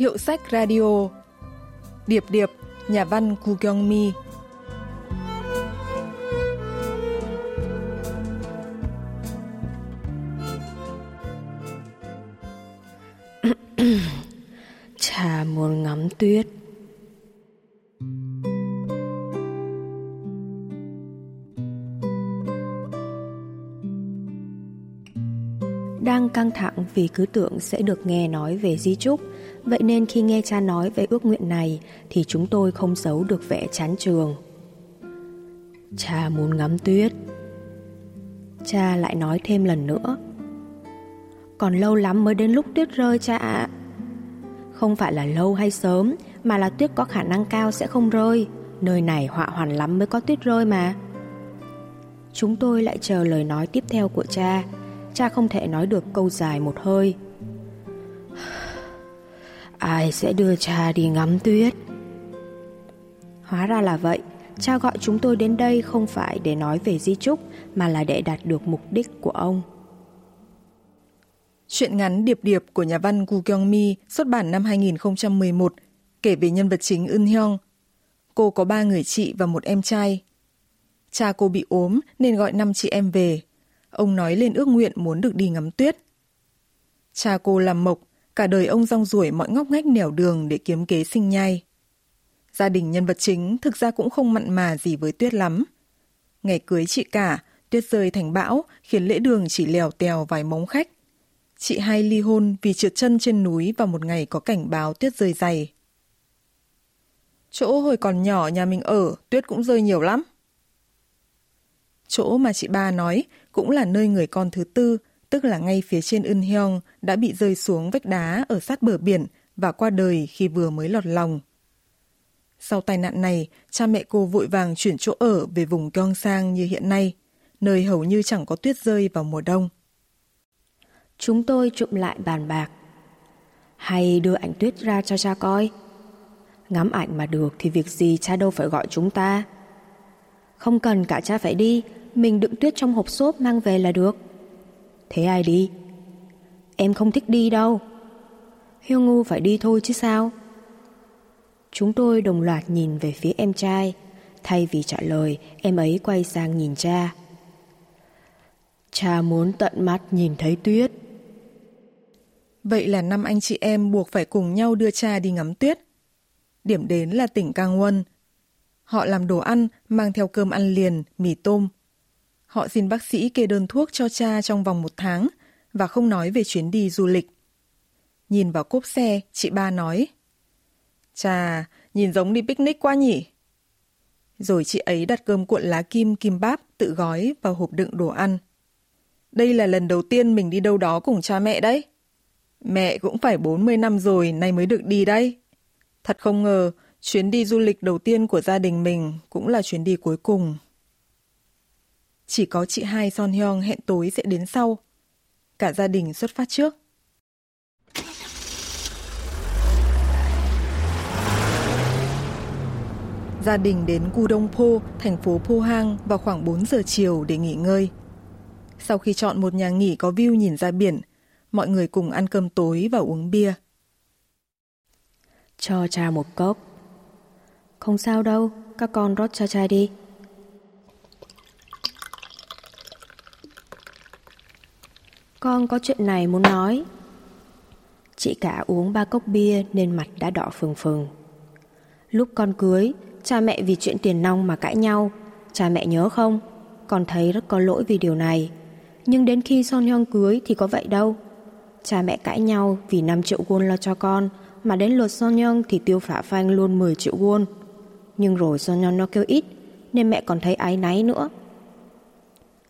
Hiệu sách radio. Điệp Điệp, nhà văn Ku Kyung Mi. Đang căng thẳng vì cứ tưởng sẽ được nghe nói về di trúc. Vậy nên khi nghe cha nói về ước nguyện này, Thì chúng tôi không giấu được vẻ chán trường Cha muốn ngắm tuyết. Cha lại nói thêm lần nữa. Còn lâu lắm mới đến lúc tuyết rơi cha ạ. Không phải là lâu hay sớm, Mà là tuyết có khả năng cao sẽ không rơi. Nơi này họa hoàn lắm mới có tuyết rơi mà. Chúng tôi lại chờ lời nói tiếp theo của cha Cha. Cha không thể nói được câu dài một hơi Ai sẽ đưa cha đi ngắm tuyết Hóa ra là vậy Cha gọi chúng tôi đến đây không phải để nói về di trúc, Mà là để đạt được mục đích của ông Chuyện ngắn Điệp Điệp của nhà văn Gu Kyung Mi xuất bản năm 2011 kể về nhân vật chính Eun Hyung. Cô có ba người chị và một em trai. Cha cô bị ốm nên gọi năm chị em về. Ông nói lên ước nguyện muốn được đi ngắm tuyết. Cha cô làm mộc, cả đời ông rong ruổi mọi ngóc ngách nẻo đường để kiếm kế sinh nhai. Gia đình nhân vật chính thực ra cũng không mặn mà gì với tuyết lắm. Ngày cưới chị cả, tuyết rơi thành bão khiến lễ đường chỉ lèo tèo vài mống khách. Chị hai ly hôn vì trượt chân trên núi vào một ngày có cảnh báo tuyết rơi dày. Chỗ hồi còn nhỏ nhà mình ở, tuyết cũng rơi nhiều lắm. Chỗ mà chị ba nói cũng là nơi người con thứ tư, tức là ngay phía trên Eun Hyung đã bị rơi xuống vách đá ở sát bờ biển và qua đời khi vừa mới lọt lòng. Sau tai nạn này, cha mẹ cô vội vàng chuyển chỗ ở về vùng Gyeongsang như hiện nay, nơi hầu như chẳng có tuyết rơi vào mùa đông. Chúng tôi chụm lại bàn bạc. Hay đưa ảnh tuyết ra cho cha coi. Ngắm ảnh mà được thì việc gì cha đâu phải gọi chúng ta. Không cần cả cha phải đi, mình đựng tuyết trong hộp xốp mang về là được. Thế ai đi? Em không thích đi đâu. Hiêu ngu phải đi thôi chứ sao? Chúng tôi đồng loạt nhìn về phía em trai. Thay vì trả lời, em ấy quay sang nhìn cha. Cha muốn tận mắt nhìn thấy tuyết. Vậy là năm anh chị em buộc phải cùng nhau đưa cha đi ngắm tuyết. Điểm đến là tỉnh Cang Quân. Họ làm đồ ăn, mang theo cơm ăn liền, mì tôm. Họ xin bác sĩ kê đơn thuốc cho cha trong vòng một tháng và không nói về chuyến đi du lịch. Nhìn vào cốp xe, chị ba nói. Chà, nhìn giống đi picnic quá nhỉ? Rồi chị ấy đặt cơm cuộn lá kim kim báp tự gói vào hộp đựng đồ ăn. Đây là lần đầu tiên mình đi đâu đó cùng cha mẹ đấy. Mẹ cũng phải 40 năm rồi, nay mới được đi đây. Thật không ngờ, chuyến đi du lịch đầu tiên của gia đình mình cũng là chuyến đi cuối cùng. Chỉ có chị hai Son Hyung hẹn tối sẽ đến sau. Cả gia đình xuất phát trước. Gia đình đến Gu Đông Po, thành phố Po Hang vào khoảng 4 giờ chiều để nghỉ ngơi. Sau khi chọn một nhà nghỉ có view nhìn ra biển, mọi người cùng ăn cơm tối và uống bia. Cho cha một cốc. Không sao đâu, các con rót cho cha đi. Con có chuyện này muốn nói. Chị cả uống ba cốc bia nên mặt đã đỏ phừng phừng. Lúc con cưới, cha mẹ vì chuyện tiền nong mà cãi nhau. Cha mẹ nhớ không? Con thấy rất có lỗi vì điều này. Nhưng đến khi Son Hyung cưới thì có vậy đâu. Cha mẹ cãi nhau vì 5 triệu won lo cho con, mà đến lượt Son Hyung thì tiêu phả phanh luôn 10 triệu won. Nhưng rồi Son Hyung nó kêu ít, nên mẹ còn thấy ái náy nữa.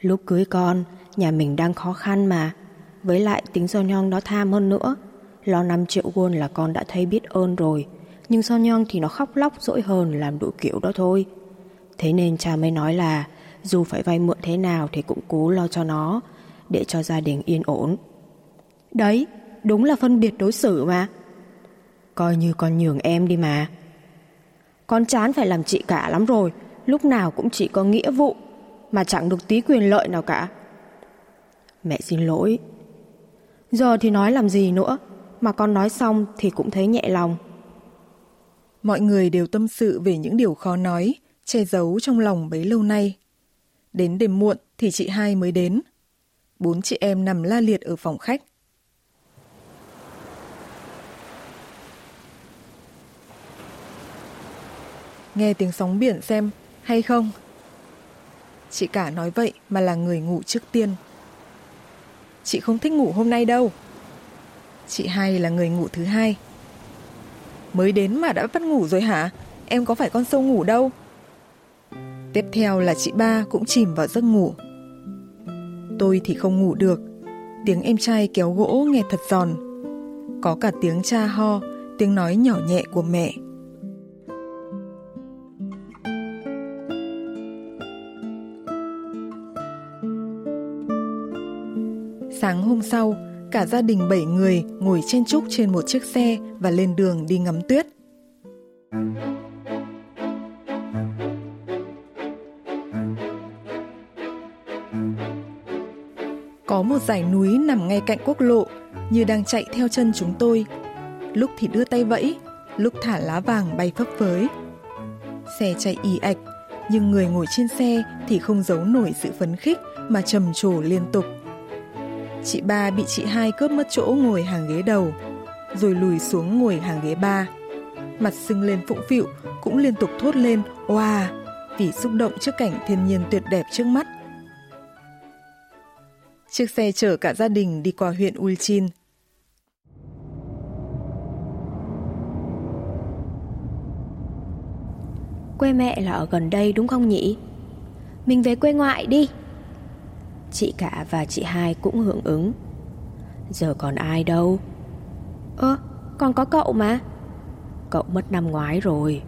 Lúc cưới con, nhà mình đang khó khăn mà. Với lại tính Son Yong nó tham hơn nữa. Lo 5 triệu won là con đã thấy biết ơn rồi. Nhưng Son Yong thì nó khóc lóc dỗi hờn làm đủ kiểu đó thôi. Thế nên cha mới nói là dù phải vay mượn thế nào thì cũng cố lo cho nó để cho gia đình yên ổn. Đấy, đúng là phân biệt đối xử mà. Coi như con nhường em đi mà. Con chán phải làm chị cả lắm rồi, lúc nào cũng chỉ có nghĩa vụ mà chẳng được tí quyền lợi nào cả. Mẹ xin lỗi. Giờ thì nói làm gì nữa, mà con nói xong thì cũng thấy nhẹ lòng. Mọi người đều tâm sự về những điều khó nói, che giấu trong lòng bấy lâu nay. Đến đêm muộn thì chị hai mới đến. Bốn chị em nằm la liệt ở phòng khách. Nghe tiếng sóng biển xem, hay không? Chị cả nói vậy mà là người ngủ trước tiên. Chị không thích ngủ hôm nay đâu. Chị hai là người ngủ thứ hai. Mới đến mà đã bắt ngủ rồi hả? Em có phải con sâu ngủ đâu. Tiếp theo là chị ba cũng chìm vào giấc ngủ. Tôi thì không ngủ được. Tiếng em trai kéo gỗ nghe thật giòn. Có cả tiếng cha ho, tiếng nói nhỏ nhẹ của mẹ. Hôm sau, cả gia đình 7 người ngồi chen chúc trên một chiếc xe và lên đường đi ngắm tuyết. Có một dải núi nằm ngay cạnh quốc lộ, như đang chạy theo chân chúng tôi. Lúc thì đưa tay vẫy, lúc thả lá vàng bay phấp phới. Xe chạy ì ạch, nhưng người ngồi trên xe thì không giấu nổi sự phấn khích mà trầm trồ liên tục. Chị ba bị chị hai cướp mất chỗ ngồi hàng ghế đầu, rồi lùi xuống ngồi hàng ghế ba. Mặt sưng lên phụng phịu, cũng liên tục thốt lên Wow! vì xúc động trước cảnh thiên nhiên tuyệt đẹp trước mắt. Chiếc xe chở cả gia đình đi qua huyện Ulchin. Quê mẹ là ở gần đây đúng không nhỉ? Mình về quê ngoại đi. Chị cả và chị hai cũng hưởng ứng. Giờ còn ai đâu? Ơ, còn có cậu mà. Cậu mất năm ngoái rồi.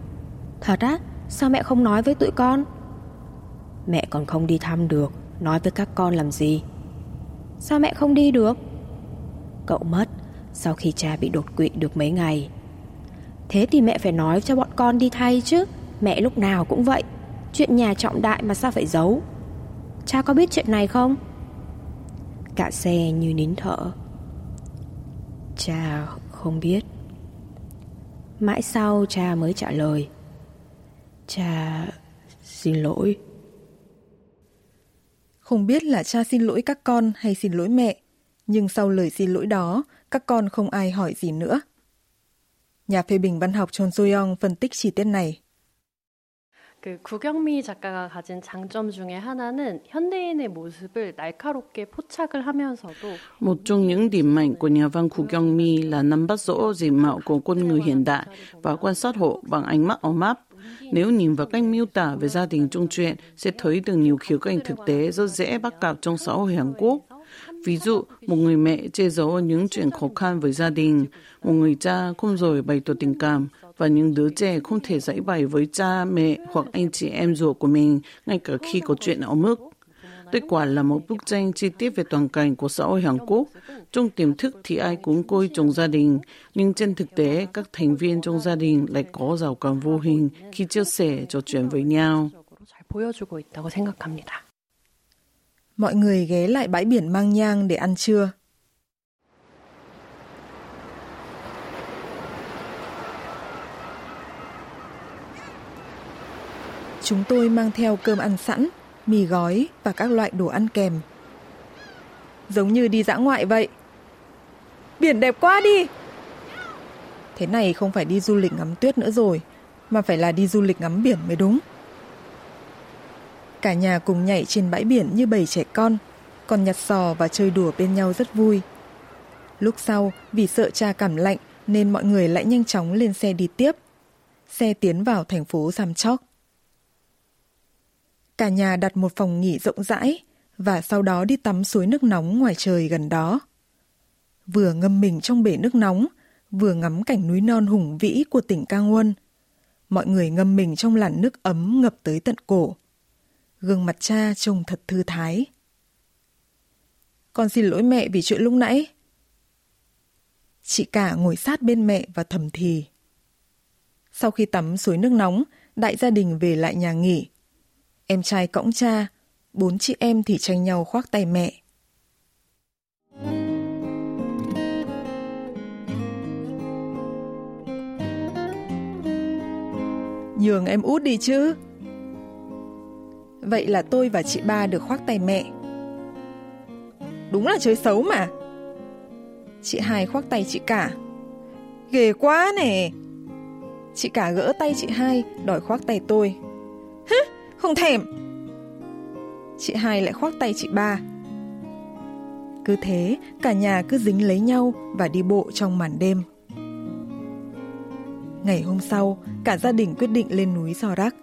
Thật á, Sao mẹ không nói với tụi con? Mẹ còn không đi thăm được, Nói với các con làm gì? Sao mẹ không đi được? Cậu mất Sau khi cha bị đột quỵ được mấy ngày. Thế thì mẹ phải nói cho bọn con đi thay chứ, Mẹ lúc nào cũng vậy. Chuyện nhà trọng đại mà sao phải giấu? Cha có biết chuyện này không? Cả xe như nín thở. Cha không biết. Mãi sau cha mới trả lời. Cha xin lỗi. Không biết là cha xin lỗi các con hay xin lỗi mẹ Nhưng sau lời xin lỗi đó Các con không ai hỏi gì nữa. Nhà phê bình văn học Chon Soyoung phân tích chi tiết này 그 구경미 작가가 가진 장점 중에 하나는 현대인의 모습을 날카롭게 포착을 하면서도 một trong những điểm mạnh của nhà văn Khu Kyung Mi là nắm bắt rõ diện mạo của con người hiện đại và quan sát họ bằng ánh mắt ấm áp. Nếu nhìn vào cách miêu tả về gia đình trong truyện, sẽ thấy được nhiều khía cạnh thực tế rất dễ bắt gặp trong xã hội Hàn Quốc. Ví dụ, một người mẹ che giấu những chuyện khó khăn với gia đình, một người cha không rồi bày tỏ tình cảm, và những đứa trẻ không thể giải bày với cha mẹ hoặc anh chị em ruột của mình ngay cả khi có chuyện ở mức. Kết quả là một bức tranh chi tiết về toàn cảnh của xã hội Hàn Quốc. Trong tiềm thức thì ai cũng coi trọng gia đình, nhưng trên thực tế các thành viên trong gia đình lại có rào cản vô hình khi chia sẻ trò chuyện với nhau. Mọi người ghé lại bãi biển Mang Nhang để ăn trưa. Chúng tôi mang theo cơm ăn sẵn, mì gói và các loại đồ ăn kèm. Giống như đi dã ngoại vậy. Biển đẹp quá đi! Thế này không phải đi du lịch ngắm tuyết nữa rồi, mà phải là đi du lịch ngắm biển mới đúng. Cả nhà cùng nhảy trên bãi biển như bầy trẻ con, còn nhặt sò và chơi đùa bên nhau rất vui. Lúc sau, vì sợ cha cảm lạnh nên mọi người lại nhanh chóng lên xe đi tiếp. Xe tiến vào thành phố Samchok. Cả nhà đặt một phòng nghỉ rộng rãi và sau đó đi tắm suối nước nóng ngoài trời gần đó. Vừa ngâm mình trong bể nước nóng, vừa ngắm cảnh núi non hùng vĩ của tỉnh Kangwon. Mọi người ngâm mình trong làn nước ấm ngập tới tận cổ. Gương mặt cha trông thật thư thái. Con xin lỗi mẹ vì chuyện lúc nãy. Chị cả ngồi sát bên mẹ và thầm thì. Sau khi tắm suối nước nóng, đại gia đình về lại nhà nghỉ. Em trai cõng cha, bốn chị em thì tranh nhau khoác tay mẹ. Nhường em út đi chứ. Vậy là tôi và chị ba được khoác tay mẹ. Đúng là chơi xấu mà. Chị hai khoác tay chị cả. Ghê quá nè. Chị cả gỡ tay chị hai, đòi khoác tay tôi. Hứ, không thèm. Chị hai lại khoác tay chị ba. Cứ thế, cả nhà cứ dính lấy nhau và đi bộ trong màn đêm. Ngày hôm sau, cả gia đình quyết định lên núi Sorak.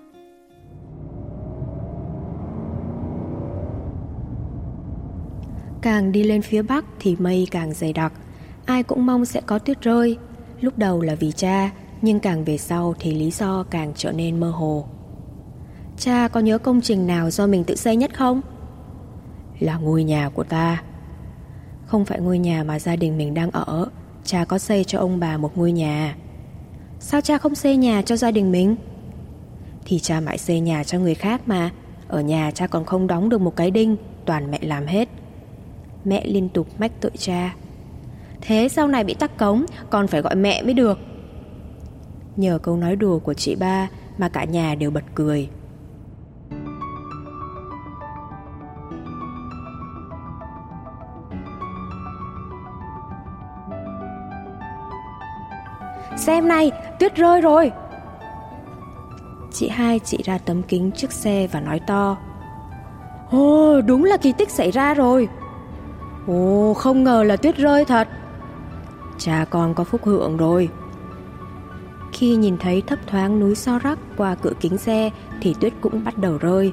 Càng đi lên phía bắc thì mây càng dày đặc, ai cũng mong sẽ có tuyết rơi. Lúc đầu là vì cha, nhưng càng về sau thì lý do càng trở nên mơ hồ. Cha có nhớ công trình nào do mình tự xây nhất không? Là ngôi nhà của ta. Không phải ngôi nhà mà gia đình mình đang ở, cha có xây cho ông bà một ngôi nhà. Sao cha không xây nhà cho gia đình mình? Thì cha mãi xây nhà cho người khác mà, ở nhà cha còn không đóng được một cái đinh, toàn mẹ làm hết. Mẹ liên tục mách tội cha. Thế sau này bị tắc cống Còn phải gọi mẹ mới được. Nhờ câu nói đùa của chị ba Mà cả nhà đều bật cười. Xem này, tuyết rơi rồi. Chị hai chị ra tấm kính trước xe và nói to. Ồ, đúng là kỳ tích xảy ra rồi. Ồ, không ngờ là tuyết rơi thật. Cha con có phúc hưởng rồi. Khi nhìn thấy thấp thoáng núi So Rắc qua cửa kính xe thì tuyết cũng bắt đầu rơi.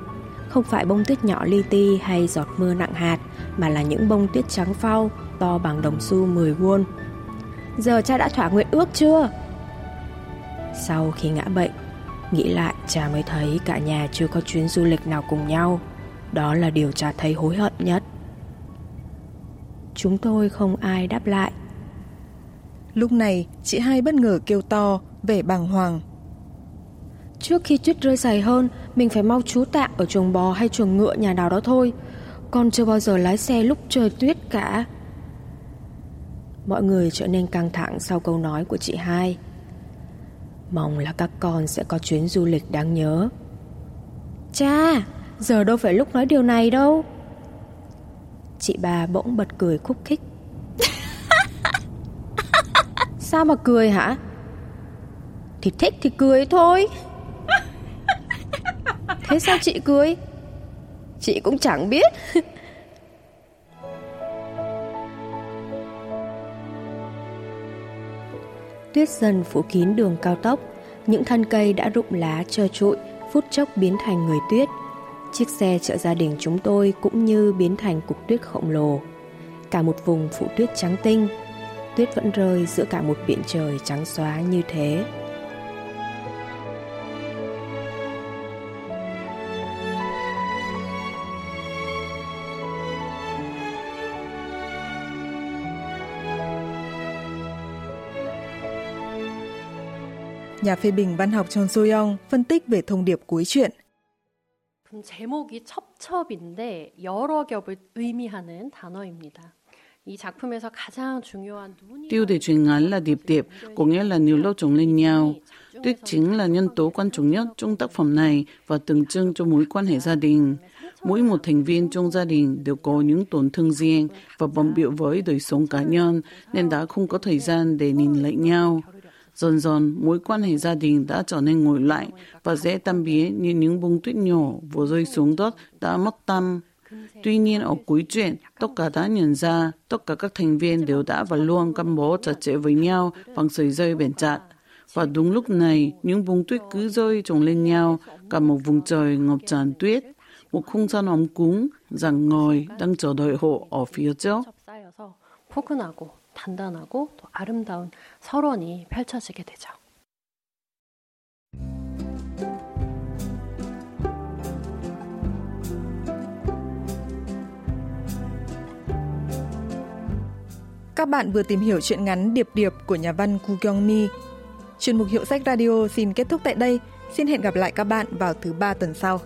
Không phải bông tuyết nhỏ li ti hay giọt mưa nặng hạt mà là những bông tuyết trắng phau to bằng đồng xu 10 won. Giờ cha đã thỏa nguyện ước chưa? Sau khi ngã bệnh, nghĩ lại cha mới thấy cả nhà chưa có chuyến du lịch nào cùng nhau. Đó là điều cha thấy hối hận nhất. Chúng tôi không ai đáp lại. Lúc này, chị hai bất ngờ kêu to, vẻ bàng hoàng. Trước khi tuyết rơi dày hơn, mình phải mau trú tạm ở chuồng bò hay chuồng ngựa nhà nào đó thôi. Con chưa bao giờ lái xe lúc trời tuyết cả. Mọi người trở nên căng thẳng sau câu nói của chị hai. Mong là các con sẽ có chuyến du lịch đáng nhớ. Cha, giờ đâu phải lúc nói điều này đâu. Chị bà bỗng bật cười khúc khích Sao mà cười hả? Thì thích thì cười thôi Thế sao chị cười? Chị cũng chẳng biết Tuyết dần phủ kín đường cao tốc, Những thân cây đã rụng lá trơ trụi, Phút chốc biến thành người tuyết Chiếc xe chở gia đình chúng tôi cũng như biến thành cục tuyết khổng lồ. Cả một vùng phủ tuyết trắng tinh, tuyết vẫn rơi giữa cả một biển trời trắng xóa như thế. Nhà phê bình văn học Chon Soyong phân tích về thông điệp cuối truyện 제목이 첩첩인데 여러 겹을 의미하는 단어입니다. 이 작품에서 가장 중요한 눈이 Tiêu đề truyện ngắn là điệp điệp, có nghĩa là nhiều lâu chồng lên nhau. Tuyết chính là nhân tố quan trọng nhất trong tác phẩm này và tượng trưng cho mối quan hệ gia đình. Mỗi một thành viên trong gia đình đều có những tổn thương riêng và bận biểu với đời sống cá nhân nên đã không có thời gian để nhìn lại nhau. Dần dần, mối quan hệ gia đình đã trở nên ngồi lại và dễ tan biến như những bông tuyết nhỏ vừa rơi xuống đất đã mất tâm. Tuy nhiên ở cuối chuyện, tất cả đã nhận ra tất cả các thành viên đều đã và luôn gắn bó chặt chẽ với nhau bằng sợi dây bền chặt. Và đúng lúc này, những bông tuyết cứ rơi chồng lên nhau, cả một vùng trời ngập tràn tuyết. Một không gian ấm cúng, rằng ngồi đang chờ đợi họ ở phía trước. 포근하고 단단하고 또 아름다운 설원이 펼쳐지게 되죠. Các bạn vừa tìm hiểu chuyện ngắn Điệp Điệp của nhà văn Ku Kyung Mi. Chuyên mục Hiệu sách Radio xin kết thúc tại đây. Xin hẹn gặp lại các bạn vào thứ ba tuần sau.